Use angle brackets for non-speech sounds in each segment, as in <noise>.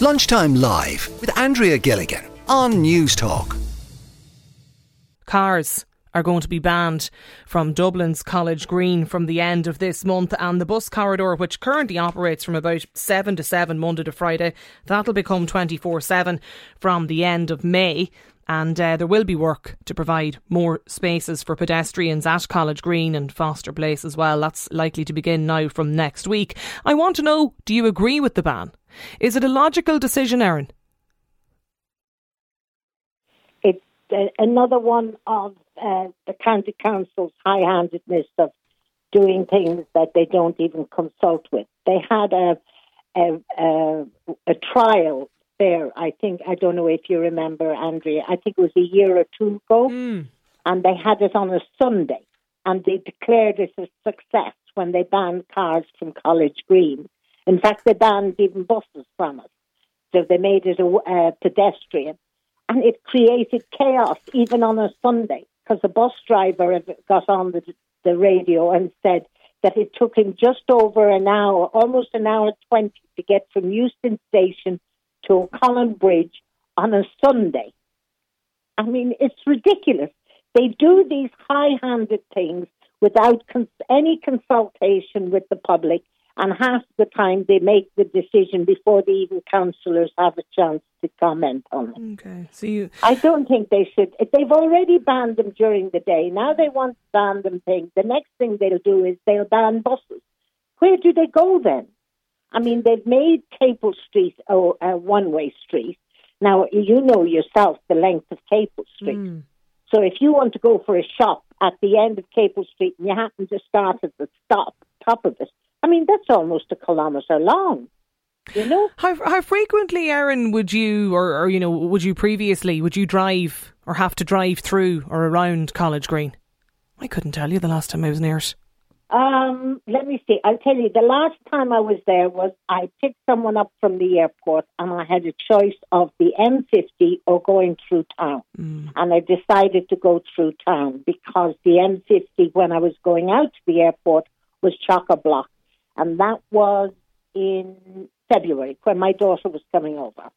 Lunchtime Live with Andrea Gilligan on News Talk. Cars are going to be banned from Dublin's College Green from the end of this month, and the bus corridor, which currently operates from about 7 to 7 Monday to Friday, that'll become 24 7 from the end of May. And uh, there will be work to provide more spaces for pedestrians at College Green and Foster Place as well. That's likely to begin now from next week. I want to know do you agree with the ban? Is it a logical decision, Erin? It's uh, another one of uh, the county council's high handedness of doing things that they don't even consult with. They had a, a, a, a trial there, I think, I don't know if you remember, Andrea, I think it was a year or two ago, mm. and they had it on a Sunday, and they declared it a success when they banned cars from College Green. In fact, they banned even buses from it. So they made it a uh, pedestrian. And it created chaos even on a Sunday because the bus driver got on the, the radio and said that it took him just over an hour, almost an hour 20 to get from Heuston Station to O'Connell Bridge on a Sunday. I mean, it's ridiculous. They do these high handed things without cons- any consultation with the public and half the time they make the decision before the even councillors have a chance to comment on it. Okay, so you... I don't think they should. They've already banned them during the day. Now they want to ban them things. The next thing they'll do is they'll ban buses. Where do they go then? I mean, they've made Capel Street a, a one-way street. Now you know yourself the length of Capel Street. Mm. So if you want to go for a shop at the end of Capel Street and you happen to start at the stop top of it, I mean, that's almost a kilometre long. You know how how frequently, Erin, would you or, or you know would you previously would you drive or have to drive through or around College Green? I couldn't tell you the last time I was near it. Um, let me see. I'll tell you. The last time I was there was I picked someone up from the airport, and I had a choice of the M50 or going through town. Mm. And I decided to go through town because the M50, when I was going out to the airport, was chock a block and that was in February when my daughter was coming over.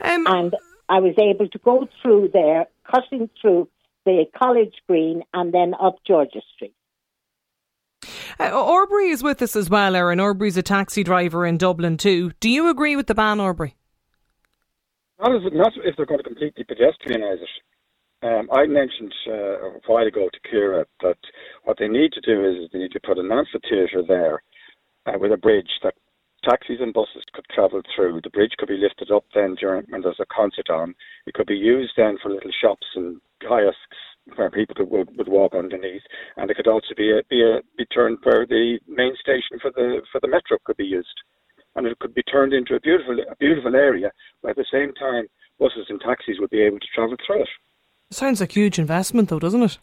Um, and I was able to go through there, cutting through the College Green and then up Georgia Street. Uh, Aubrey is with us as well, Erin. Aubrey's a taxi driver in Dublin too. Do you agree with the ban, Aubrey? Not, as, not if they're going to completely pedestrianise it. Um, I mentioned uh, a while ago to Kira that what they need to do is they need to put an amphitheatre there uh, with a bridge that taxis and buses could travel through. The bridge could be lifted up then during when there's a concert on. It could be used then for little shops and kiosks where people could would, would walk underneath, and it could also be a, be a be turned where the main station for the for the metro could be used, and it could be turned into a beautiful a beautiful area. where at the same time, buses and taxis would be able to travel through it. Sounds like a huge investment, though, doesn't it?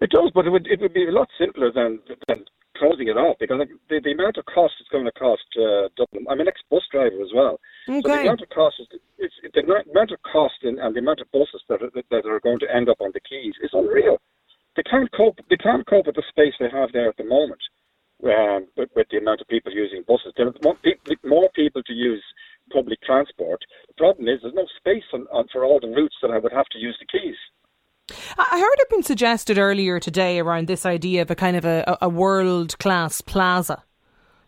It does, but it would it would be a lot simpler than than closing it off because the, the amount of cost it's going to cost uh, Dublin. I'm an ex bus driver as well, okay. so the amount of cost is it's, the amount of cost and, and the amount of buses that are, that are going to end up on the quays is unreal. They can't cope. They can't cope with the space they have there at the moment. Um, with, with the amount of people using buses, there are more more people to use public transport. The problem is there's no space on, on, for all the routes that I would have to use the keys. I heard it been suggested earlier today around this idea of a kind of a, a world class plaza.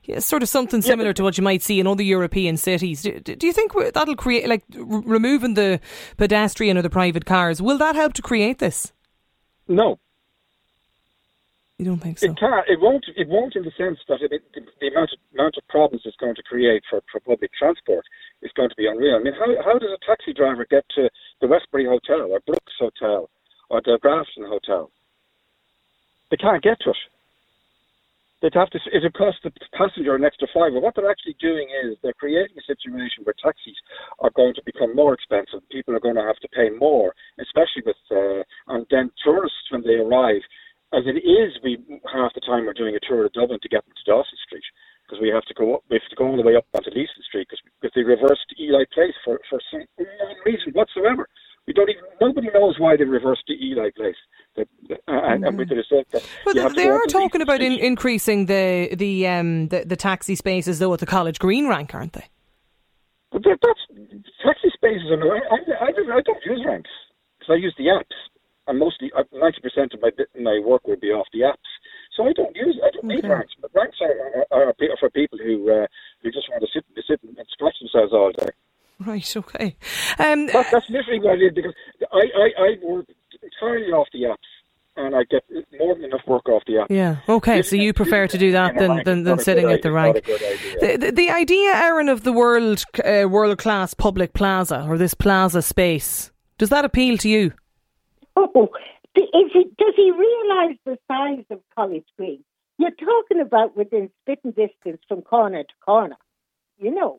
Yeah, sort of something similar yeah. to what you might see in other European cities. Do, do you think that'll create, like, r- removing the pedestrian or the private cars, will that help to create this? No, you don't think so? It can. It won't. It won't in the sense that it, the, the, amount of amount of problems it's going to create for, for public transport is going to be unreal. I mean, how how does a taxi driver get to the Westbury Hotel or Brooks Hotel or the Grafton Hotel? They can't get to it. They'd have to. It would cost the passenger an extra five. But what they're actually doing is they're creating a situation where taxis are going to become more expensive. People are going to have to pay more, especially with uh, and then tourists when they arrive as it is, we half the time we're doing a tour of Dublin to get them to Dawson Street because we have to go up, we have to go all the way up onto Leeson Street because they reversed Ely Place for for some reason whatsoever. We don't even nobody knows why they reversed the Ely Place. That, uh, and, and with the result that but they are talking about in, increasing the the um the, the taxi spaces though at the College Green rank, aren't they? But that, that's taxi spaces. Are, I, I, I, don't, I don't use ranks because I use the apps, and mostly uh, ninety percent of my my work would be off the apps. So I don't use I don't okay. need ranks. But ranks are, are, are for people who uh, who just want to sit sit and scratch themselves all day. Right. Okay. Um, that, that's literally what I did because I, I I work entirely off the apps and I get more than enough work off the app. Yeah. Okay. So you prefer to do that than, than, than sitting at the rank. The, the, the, idea, Aaron, of the world uh, world class public plaza or this plaza space does that appeal to you? Oh, it, does he realise the size of College Green? You're talking about within spitting distance from corner to corner. You know,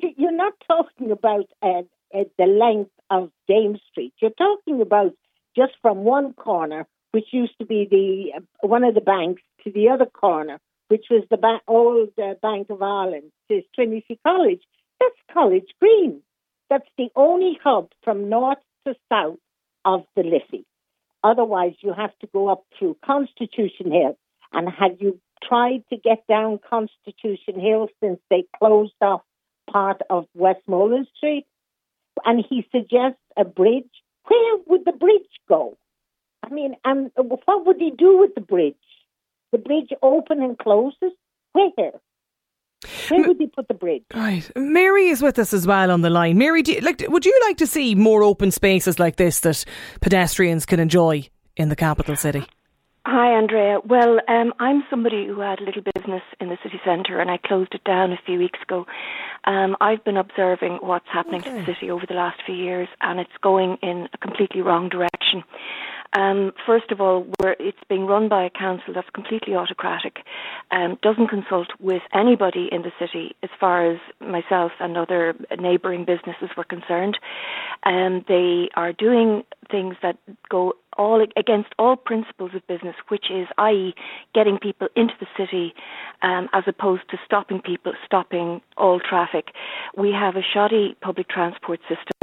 you're not talking about uh, uh, the length of James Street. You're talking about just from one corner which used to be the uh, one of the banks, to the other corner, which was the ba- old uh, Bank of Ireland, to Trinity College. That's College Green. That's the only hub from north to south of the Liffey. Otherwise, you have to go up through Constitution Hill. And have you tried to get down Constitution Hill since they closed off part of Westmoreland Street? And he suggests a bridge. Where would the bridge go? I mean, and what would he do with the bridge? The bridge open and closes? Where? Where would he put the bridge? Right. Mary is with us as well on the line. Mary, you, like, would you like to see more open spaces like this that pedestrians can enjoy in the capital city? Hi, Andrea. Well, um, I'm somebody who had a little business in the city centre and I closed it down a few weeks ago. Um, I've been observing what's happening okay. to the city over the last few years and it's going in a completely wrong direction. Um, first of all, it's being run by a council that's completely autocratic, um, doesn't consult with anybody in the city as far as myself and other neighbouring businesses were concerned. Um, they are doing things that go all against all principles of business, which is, i.e., getting people into the city um, as opposed to stopping people, stopping all traffic. We have a shoddy public transport system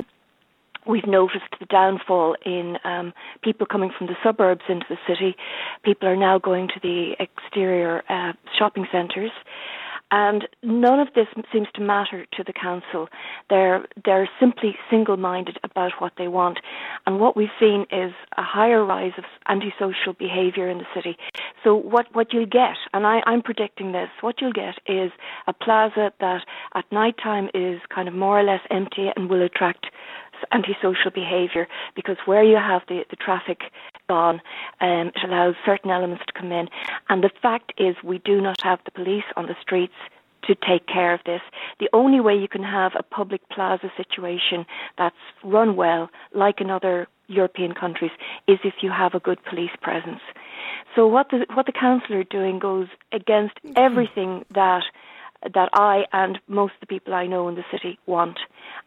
We've noticed the downfall in um, people coming from the suburbs into the city. People are now going to the exterior uh, shopping centres. And none of this seems to matter to the council. They're they're simply single-minded about what they want, and what we've seen is a higher rise of antisocial behaviour in the city. So what what you'll get, and I, I'm predicting this, what you'll get is a plaza that at night time is kind of more or less empty and will attract antisocial behaviour because where you have the, the traffic gone, um, it allows certain elements to come in. And the fact is, we do not have the police on the streets to take care of this. The only way you can have a public plaza situation that's run well, like in other European countries, is if you have a good police presence. So what the what the council are doing goes against everything that that I and most of the people I know in the city want.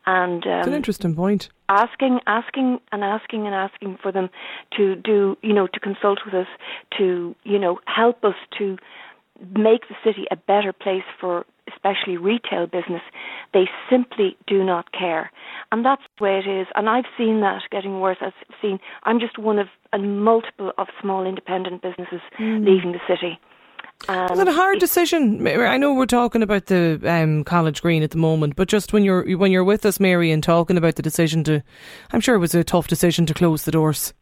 And um, an interesting point. Asking, asking, and asking and asking for them to do, you know, to consult with us, to, you know, help us to make the city a better place for especially retail business, they simply do not care. And that's the way it is. And I've seen that getting worse. I've seen, I'm just one of a multiple of small independent businesses mm. leaving the city. Um, Is it a hard decision? I know we're talking about the um, College Green at the moment, but just when you're when you're with us, Mary, and talking about the decision to, I'm sure it was a tough decision to close the doors.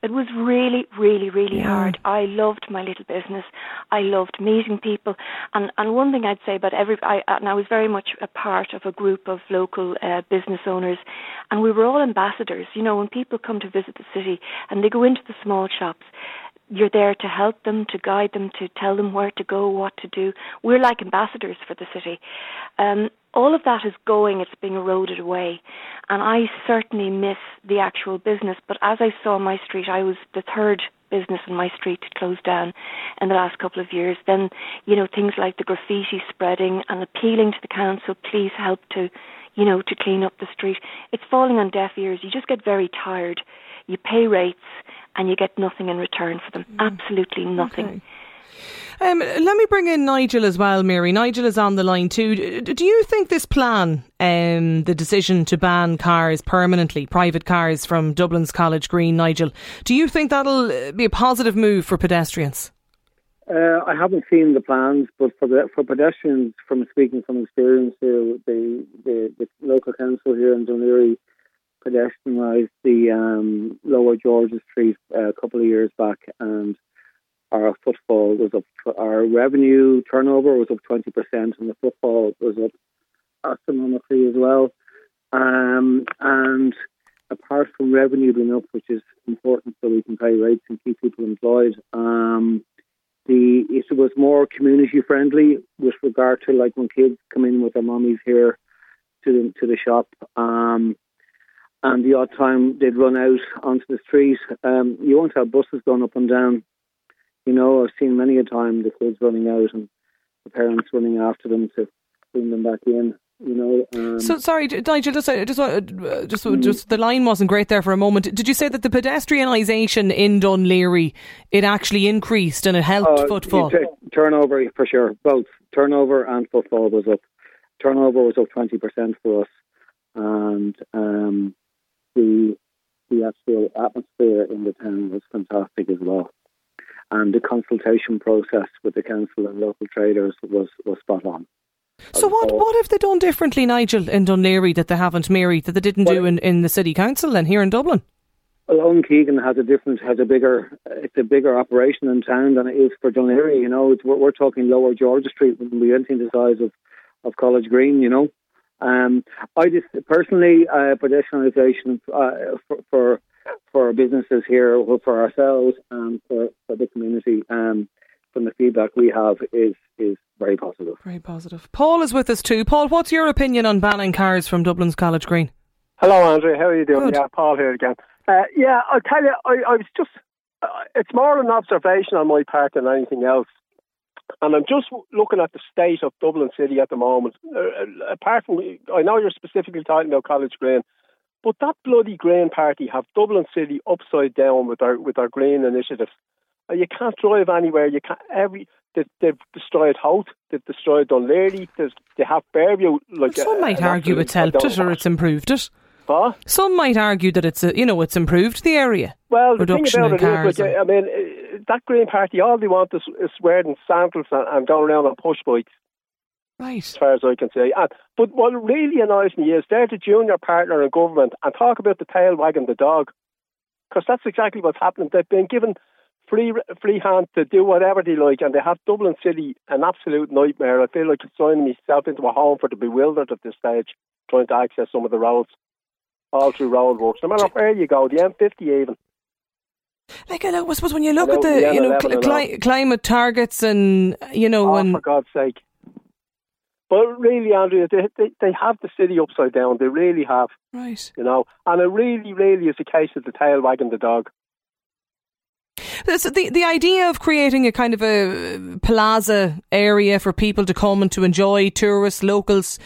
It was really, really, really yeah. hard. I loved my little business. I loved meeting people, and and one thing I'd say about every, I and I was very much a part of a group of local uh, business owners, and we were all ambassadors. You know, when people come to visit the city and they go into the small shops, you're there to help them, to guide them, to tell them where to go, what to do. We're like ambassadors for the city. Um, all of that is going, it's being eroded away. And I certainly miss the actual business. But as I saw my street, I was the third business in my street to close down in the last couple of years. Then, you know, things like the graffiti spreading and appealing to the council, please help to, you know, to clean up the street. It's falling on deaf ears. You just get very tired. You pay rates and you get nothing in return for them. Mm. Absolutely nothing. Okay. Um, let me bring in Nigel as well, Mary. Nigel is on the line too. Do you think this plan, um, the decision to ban cars permanently, private cars from Dublin's College Green, Nigel, do you think that'll uh, be a positive move for pedestrians? Uh, I haven't seen the plans, but for the, for pedestrians, from speaking from experience here, the, the, the local council here in Laoghaire pedestrianised the um, Lower George's Street uh, a couple of years back, and our footfall was up. Our revenue turnover was up twenty percent, and the footfall was up astronomically as well. Um, and apart from revenue being up, which is important so we can pay rates and keep people employed, um, the it was more community friendly with regard to like when kids come in with their mummies here to the, to the shop. Um, and the odd time they'd run out onto the street. Um, you won't have buses going up and down. You know, I've seen many a time the kids running out and the parents running after them to bring them back in. You know. Um, so sorry, Nigel. Just, uh, just, uh, just, just the line wasn't great there for a moment. Did you say that the pedestrianisation in Laoghaire it actually increased and it helped uh, footfall? turnover for sure, both turnover and footfall was up. Turnover was up twenty percent for us, and um, the the actual atmosphere in the town was fantastic as well. And the consultation process with the council and local traders was, was spot on. So what what have they done differently, Nigel, in Laoghaire that they haven't, Mary, that they didn't well, do in, in the city council and here in Dublin? Well, Owen Keegan has a different, has a bigger, it's a bigger operation in town than it is for Laoghaire. You know, we're, we're, talking Lower George Street when we anything the size of, of College Green. You know, um, I just personally uh, pedestrianisation uh, for, for, for our businesses here, for ourselves, and for, for the community. Um, from the feedback we have, is is very positive. Very positive. Paul is with us too. Paul, what's your opinion on banning cars from Dublin's College Green? Hello, Andrew. How are you doing? Good. Yeah, Paul here again. Uh, yeah, I'll tell you, I, I was just, uh, it's more an observation on my part than anything else. And I'm just looking at the state of Dublin City at the moment. Uh, uh, apart from, I know you're specifically talking about College Green, but that bloody Green Party have Dublin City upside down with our with our green initiatives. Uh, you can't drive anywhere. You can't every. They, they've destroyed Howth. They've destroyed Dún Laoghaire. They have. Like well, some uh, might argue it's helped it or it's improved it. Huh? Some might argue that it's a, you know it's improved the area. Well, the Reduction thing about it is, like, I mean, uh, that Green Party, all they want is, is wearing sandals and, and going around on push bikes. Right. As far as I can say. And, but what really annoys me is they're the junior partner in government and talk about the tail wagging the dog. Because that's exactly what's happening. They've been given free free hand to do whatever they like, and they have Dublin City an absolute nightmare. I feel like signing myself into a home for the bewildered at this stage, trying to access some of the roads all through roadworks. No matter where you go, the M50 even. Like I, know, I suppose when you look at the you know cl- cli- climate targets and you know oh, when for God's sake. But really, Andrea, they, they they have the city upside down. They really have. Right. You know, and it really, really is a case of the tail wagging the dog. So the the idea of creating a kind of a plaza area for people to come and to enjoy tourists, locals,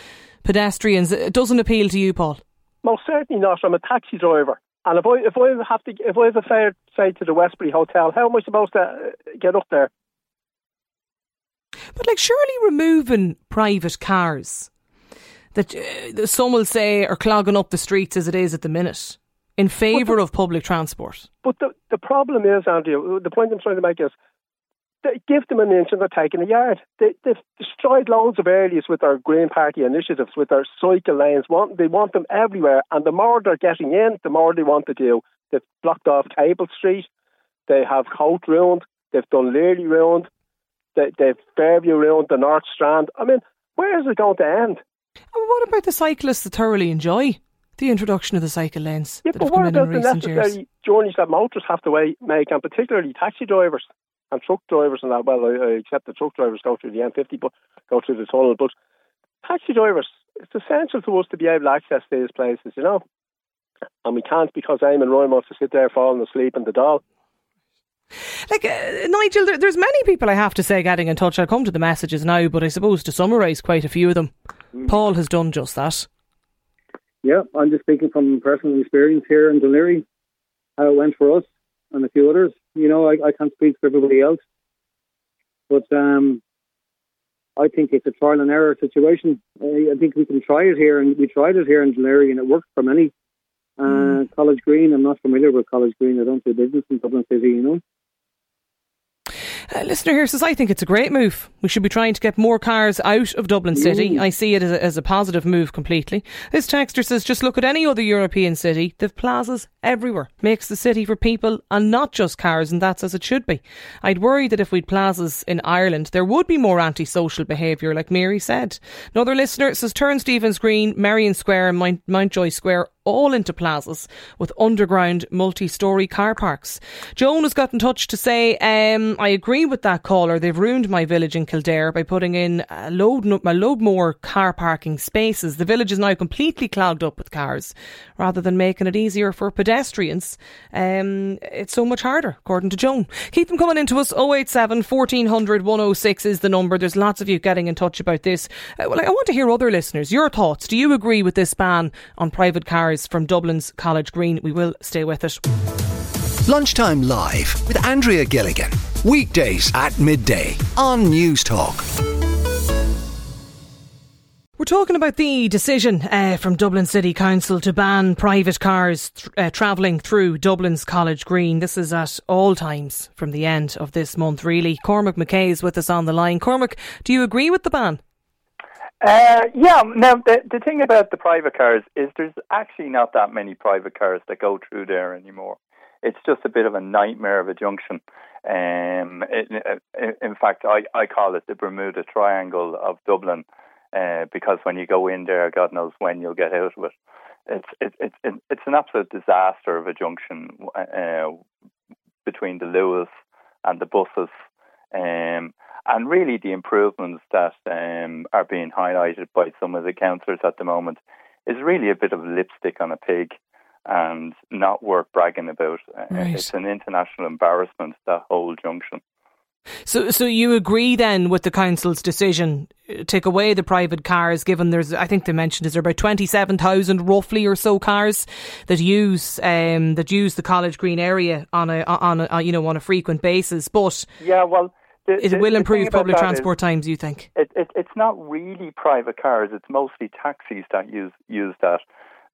pedestrians, it doesn't appeal to you, Paul. Most certainly not. I'm a taxi driver, and if I if I have to if I have a fare say to the Westbury Hotel, how am I supposed to uh, get up there? But like, surely removing private cars that uh, some will say are clogging up the streets as it is at the minute in favour of public transport. But the the problem is, Andrew, the point I'm trying to make is they give them an inch and they're taking a yard. They, have destroyed loads of areas with our Green Party initiatives, with our cycle lanes. Want, they want them everywhere. And the more they're getting in, the more they want to do. They've blocked off Capel Street. They have Howth ruined. They've Dún Laoghaire ruined. They, they've Fairview ruined, the North Strand. I mean, where is it going to end? And what about the cyclists that thoroughly enjoy the introduction of the cycle lanes? Yeah, but what about the necessary years? journeys that motorists have to make, and particularly taxi drivers? and truck drivers and that. Well, I, I accept the truck drivers go through the M50, but go through the tunnel. But taxi drivers, it's essential to us to be able to access these places, you know. And we can't because Eamon Ryan wants to sit there falling asleep in the Dáil. Like uh, Nigel, there, there's many people I have to say getting in touch. I'll come to the messages now, but I suppose to summarise quite a few of them, mm. Paul has done just that. Yeah, I'm just speaking from personal experience here in Laoghaire, how it went for us and a few others. You know, I, I can't speak for everybody else, but um, I think it's a trial and error situation. I, I think we can try it here, and we tried it here in Laoghaire, and it worked for many. Uh, mm. College Green, I'm not familiar with College Green. I don't do business in Dublin City, you know. A listener here says, I think it's a great move. We should be trying to get more cars out of Dublin City. I see it as a, as a positive move completely. This texter says, just look at any other European city. They've plazas everywhere. Makes the city for people and not just cars, and that's as it should be. I'd worry that if we'd plazas in Ireland, there would be more antisocial behaviour, like Mary said. Another listener says, turn Stephen's Green, Merrion Square, and Mount, Mountjoy Square all into plazas with underground multi-storey car parks. Joan has got in touch to say, um, I agree with that caller. They've ruined my village in Kildare by putting in a load, a load more car parking spaces. The village is now completely clogged up with cars. Rather than making it easier for pedestrians, um, it's so much harder, according to Joan. Keep them coming into us. 087 1400 106 is the number. There's lots of you getting in touch about this. Uh, well, I want to hear other listeners. Your thoughts. Do you agree with this ban on private cars from Dublin's College Green? We will stay with it. Lunchtime Live with Andrea Gilligan. Weekdays at midday on News Talk. We're talking about the decision uh, from Dublin City Council to ban private cars th- uh, travelling through Dublin's College Green. This is at all times from the end of this month, really. Cormac McKay is with us on the line. Cormac, do you agree with the ban? Uh, yeah. Now, the, the thing about the private cars is there's actually not that many private cars that go through there anymore. It's just a bit of a nightmare of a junction. Um, it, in fact, I, I call it the Bermuda Triangle of Dublin uh, because when you go in there, God knows when you'll get out of it. It's it, it, it it's an absolute disaster of a junction uh, between the Luas and the buses, um, and really the improvements that um, are being highlighted by some of the councillors at the moment is really a bit of lipstick on a pig and not worth bragging about. Uh, right. It's an international embarrassment, that whole junction. So, so you agree then with the council's decision, uh, take away the private cars, given there's, I think they mentioned, is there about twenty seven thousand roughly or so cars that use um, that use the College Green area on a on a you know on a frequent basis, but yeah, well. The, it the, will improve public transport times, you think? It, it, it's not really private cars; it's mostly taxis that use use that.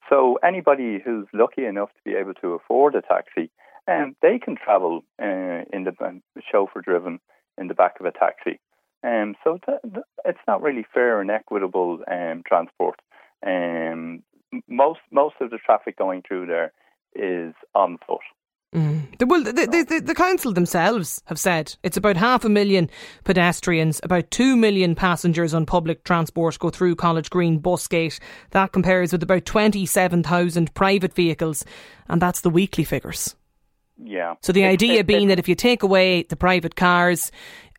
So anybody who's lucky enough to be able to afford a taxi, um, they can travel uh, in the um, chauffeur driven in the back of a taxi. Um, so th- th- it's not really fair and equitable um, transport. Um, most most of the traffic going through there is on foot. Mm. The, well, the, the, the, the, council themselves have said it's about half a million pedestrians, about two million passengers on public transport go through College Green Busgate. That compares with about 27,000 private vehicles, and that's the weekly figures. Yeah. So the idea being that if you take away the private cars,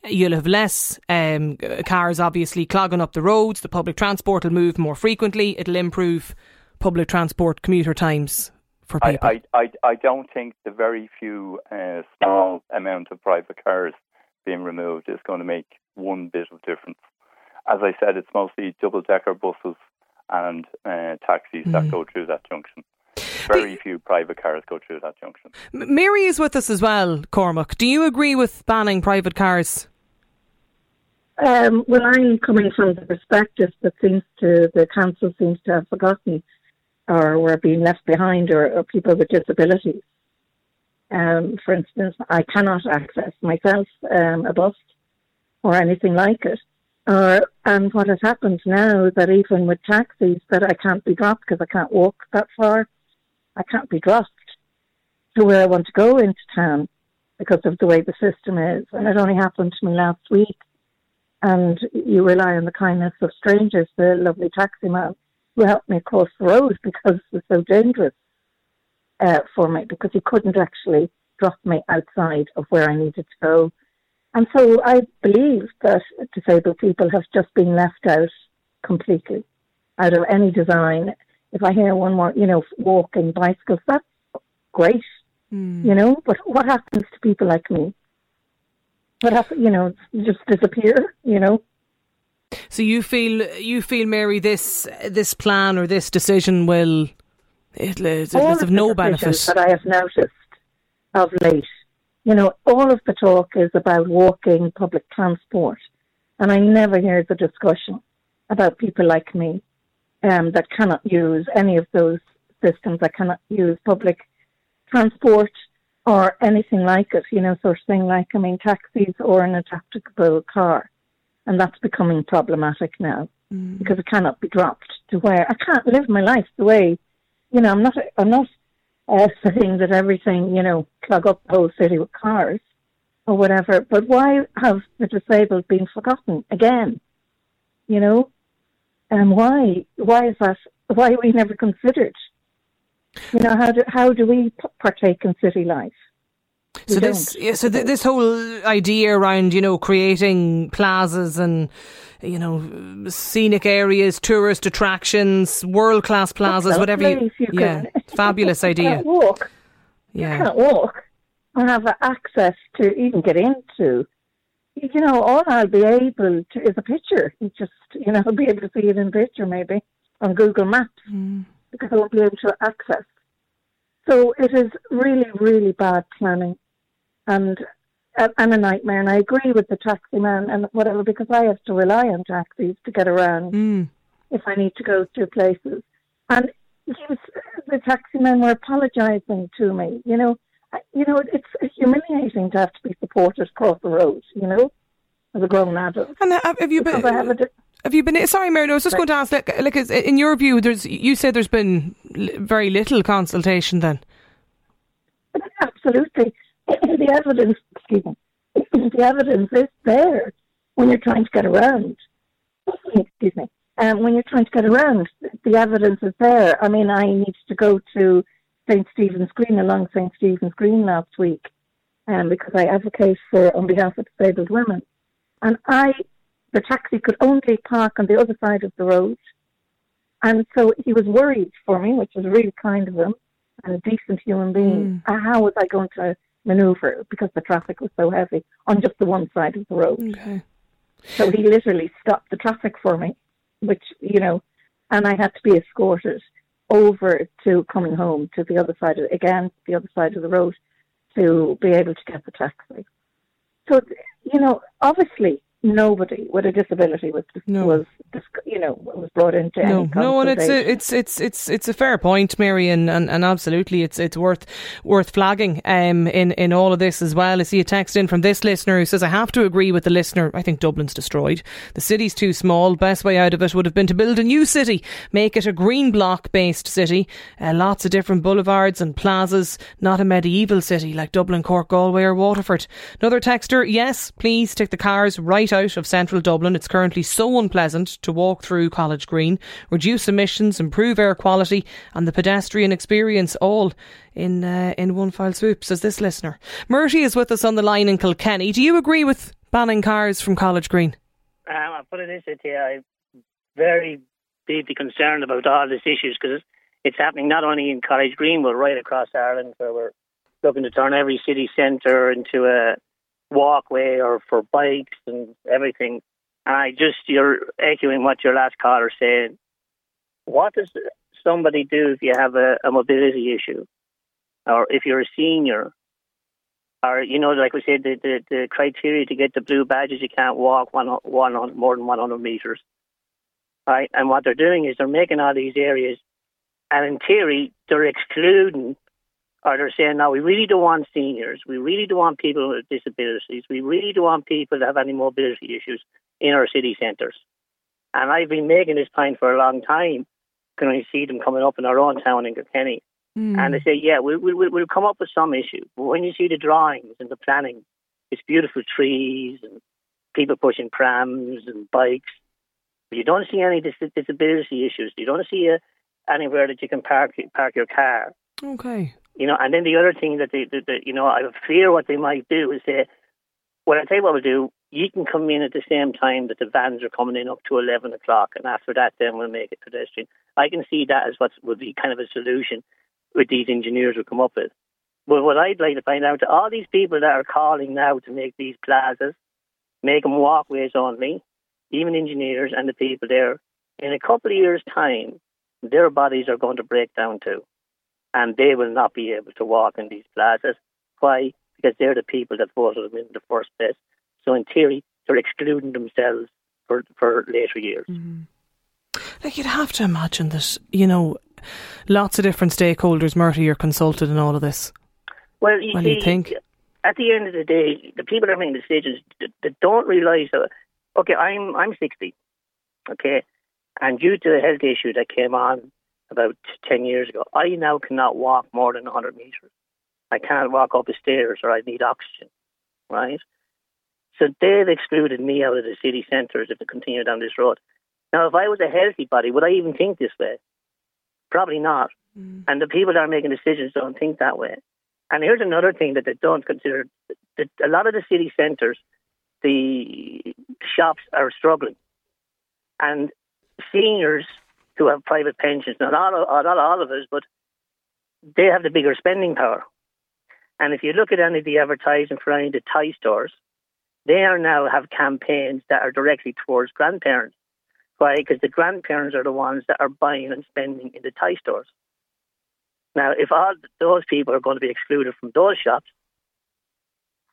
you'll have less um, cars obviously clogging up the roads, the public transport will move more frequently, it'll improve public transport commuter times for people? I, I, I don't think the very few uh, small amount of private cars being removed is going to make one bit of difference. As I said, it's mostly double decker buses and uh, taxis mm. that go through that junction. Very the, few private cars go through that junction. Mary is with us as well, Cormac. Do you agree with banning private cars? Um, well, I'm coming from the perspective that seems to the council seems to have forgotten or were being left behind or, or people with disabilities. Um, for instance, I cannot access myself um, a bus or anything like it. Uh, and what has happened now is that even with taxis, that I can't be dropped because I can't walk that far. I can't be dropped to where I want to go into town because of the way the system is. And it only happened to me last week. And you rely on the kindness of strangers, the lovely taxi man who helped me across the road because it was so dangerous uh, for me because he couldn't actually drop me outside of where I needed to go. And so I believe that disabled people have just been left out completely out of any design. If I hear one more, you know, walking bicycles, that's great, mm. you know, but what happens to people like me? What happens, you know, just disappear, you know? So you feel you feel Mary this this plan or this decision will it, it, all of no benefit that I have noticed of late. You know, all of the talk is about walking, public transport, and I never hear the discussion about people like me um, that cannot use any of those systems. I cannot use public transport or anything like it, you know, sort of thing like, I mean, taxis or an adaptable car. And that's becoming problematic now mm. because it cannot be dropped to where I can't live my life the way, you know, I'm not, I'm not uh, saying that everything, you know, clog up the whole city with cars or whatever, but why have the disabled been forgotten again? You know? And why? Why is that? Why are we never considered? You know, how do how do we partake in city life? We so this, yeah, so th- this whole idea around you know creating plazas and you know scenic areas, tourist attractions, world class plazas, whatever. You, you yeah, can, fabulous <laughs> idea. Can't walk. Yeah, you can't walk or have access to even get into. You know, all I'll be able to is a picture. You just, you know, I'll <laughs> be able to see it in a picture maybe on Google Maps. Mm because I won't be able to access. So it is really, really bad planning and and a nightmare. And I agree with the taxi man and whatever because I have to rely on taxis to get around mm. if I need to go to places. And he was, the taxi men were apologising to me. You know, you know, it's humiliating to have to be supported across the road. You know, as a grown adult. And have you been? Have you been? Sorry, Mary. I was just right. going to ask. Like, like, in your view, there's you said there's been very little consultation. Then, absolutely, <laughs> the evidence. Excuse me. <laughs> The evidence is there when you're trying to get around. <laughs> Excuse me. Um, when you're trying to get around, the evidence is there. I mean, I needed to go to St Stephen's Green along St Stephen's Green last week, um, because I advocate for on behalf of disabled women, and I the taxi could only park on the other side of the road. And so he was worried for me, which was really kind of him and a decent human being. Mm. How was I going to maneuver because the traffic was so heavy on just the one side of the road? Okay. So he literally stopped the traffic for me, which, you know, and I had to be escorted over to coming home to the other side of, again, the other side of the road to be able to get the taxi. So, you know, obviously nobody with a disability was no. was you know was brought into no. any no and it's a, it's it's it's it's a fair point Mary and, and, and absolutely it's it's worth worth flagging um in in all of this as well. I see a text in from this listener who says I have to agree with the listener. I think Dublin's destroyed. The city's too small. Best way out of it would have been to build a new city. Make it a green block based city. Uh, lots of different boulevards and plazas. Not a medieval city like Dublin Cork Galway or Waterford. Another texter yes please take the cars right right out of central Dublin. It's currently so unpleasant to walk through College Green. Reduce emissions, improve air quality and the pedestrian experience all in uh, in one file swoop, says this listener. Murty is with us on the line in Kilkenny. Do you agree with banning cars from College Green? Um, I'll put it this way to you. I'm very deeply concerned about all these issues because it's happening not only in College Green but right across Ireland where we're looking to turn every city centre into a walkway or for bikes and everything. And I just, you're echoing what your last caller said. What does somebody do if you have a, a mobility issue? Or if you're a senior? Or, you know, like we said, the, the, the criteria to get the blue badges, you can't walk one, one on more than 100 meters. Right? And what they're doing is they're making all these areas, and in theory, they're excluding or they're saying, no, we really don't want seniors. We really don't want people with disabilities. We really don't want people that have any mobility issues in our city centres. And I've been making this point for a long time. Can I see them coming up in our own town in Kilkenny? Mm. And they say, yeah, we'll, we'll, we'll come up with some issue. But when you see the drawings and the planning, it's beautiful trees and people pushing prams and bikes. But you don't see any dis- disability issues. You don't see a, anywhere that you can park park your car. Okay. You know, and then the other thing that they, that, that you know, I fear what they might do is say, well, I tell you what we'll do. You can come in at the same time that the vans are coming in up to eleven o'clock, and after that, then we'll make it pedestrian. I can see that as what would be kind of a solution with these engineers will come up with. But what I'd like to find out, all these people that are calling now to make these plazas, make them walkways only, even engineers and the people there, in a couple of years' time, their bodies are going to break down too and they will not be able to walk in these plazas. Why? Because they're the people that voted them in the first place. So in theory, they're excluding themselves for for later years. Mm-hmm. Like you'd have to imagine that you know, lots of different stakeholders, Murty, are consulted in all of this. Well, you What see, do you think? at the end of the day, the people that are making decisions th- they don't realise that. Okay, I'm I'm 60, okay, and due to a health issue that came on about 10 years ago, I now cannot walk more than 100 meters. I can't walk up the stairs, or I need oxygen, right? So they've excluded me out of the city centres if they continue down this road. Now, if I was a healthy body, would I even think this way? Probably not. Mm. And the people that are making decisions don't think that way. And here's another thing that they don't consider: that a lot of the city centres, the shops are struggling, and seniors who have private pensions, not all, of- uh, not all of us, but they have the bigger spending power. And if you look at any of the advertising for any of the Thai stores, they are now have campaigns that are directly towards grandparents. Why? Because the grandparents are the ones that are buying and spending in the Thai stores. Now, if all those people are going to be excluded from those shops,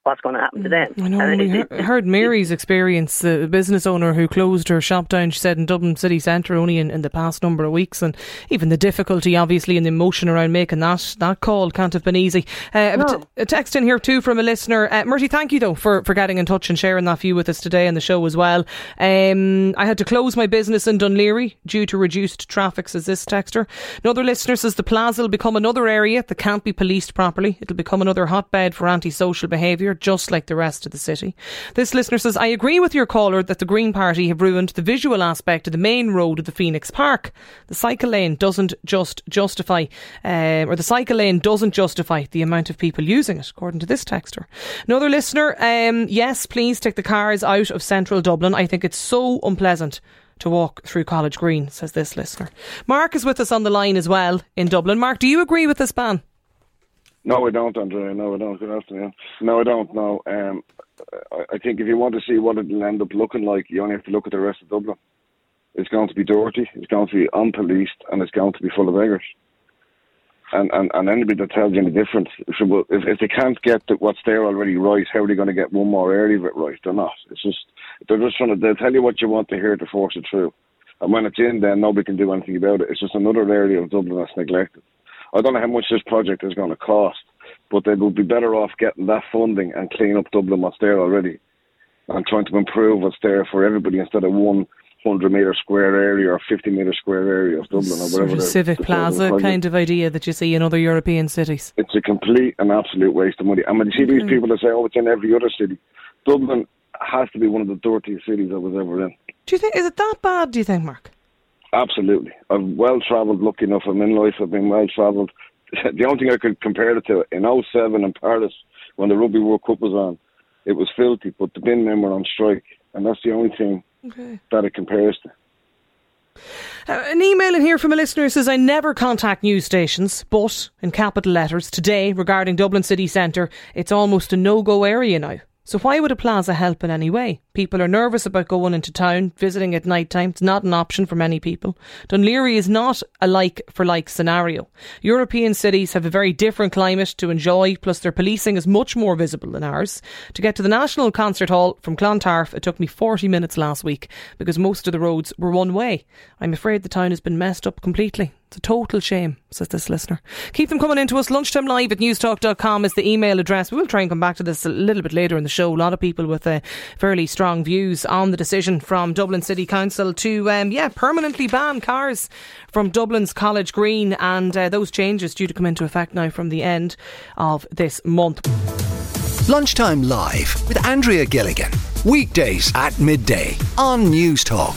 what's going to happen to them? I know. And We it- heard, heard Mary's experience, the business owner who closed her shop down, she said, in Dublin city centre only in, in the past number of weeks. And even the difficulty, obviously, and the emotion around making that, that call can't have been easy. Uh, No. a text in here too from a listener. Uh, Murty, thank you though for, for getting in touch and sharing that view with us today on the show as well. Um, I had to close my business in Dún Laoghaire due to reduced traffic, says this texter. Another listener says the plaza will become another area that can't be policed properly. It'll become another hotbed for antisocial behaviour, just like the rest of the city. This listener says, I agree with your caller that the Green Party have ruined the visual aspect of the main road of the Phoenix Park. The cycle lane doesn't just justify, um, or the cycle lane doesn't justify the amount of people using it, according to this texter. Another listener, um, yes, please take the cars out of central Dublin. I think it's so unpleasant to walk through College Green, says this listener. Mark is with us on the line as well in Dublin. Mark, do you agree with this ban? No, I don't, Andrea. No, I don't. Good afternoon. No, I don't. No. Um, I, think if you want to see what it'll end up looking like, you only have to look at the rest of Dublin. It's going to be dirty. It's going to be unpoliced, and it's going to be full of beggars. And and, and anybody that tells you any different, if if they can't get what's there already right, how are they going to get one more area of it right? They're not. It's just they're just trying to. They'll tell you what you want to hear to force it through, and when it's in, then nobody can do anything about it. It's just another area of Dublin that's neglected. I don't know how much this project is going to cost, but they will be better off getting that funding and clean up Dublin what's there already, and trying to improve what's there for everybody instead of one hundred meter square area or fifty meter square area of Dublin or Sort whatever. of civic plaza kind of idea that you see in other European cities. It's a complete and absolute waste of money. I mean, you see these Okay. people that say, "Oh, it's in every other city," Dublin has to be one of the dirtiest cities I was ever in. Do you think is it that bad? Do you think, Mark? Absolutely. I've well travelled, lucky enough. I'm in life, I've been well travelled. <laughs> the only thing I could compare it to, in 07 in Paris, when the Rugby World Cup was on, it was filthy, but the bin men were on strike. And that's the only thing Okay. that it compares to. Uh, an email in here from a listener says, I never contact news stations, but in capital letters today regarding Dublin city centre, it's almost a no go area now. So why would a plaza help in any way? People are nervous about going into town, visiting at night time. It's not an option for many people. Dún Laoghaire is not a like for like scenario. European cities have a very different climate to enjoy, plus their policing is much more visible than ours. To get to the National Concert Hall from Clontarf, it took me 40 minutes last week because most of the roads were one way. I'm afraid the town has been messed up completely. It's a total shame, says this listener. Keep them coming into us. Lunchtime live at newstalk.com is the email address. We will try and come back to this a little bit later in the show. A lot of people with uh, fairly strong views on the decision from Dublin City Council to, um, yeah, permanently ban cars from Dublin's College Green. And uh, those changes due to come into effect now from the end of this month. Lunchtime Live with Andrea Gilligan. Weekdays at midday on News Talk.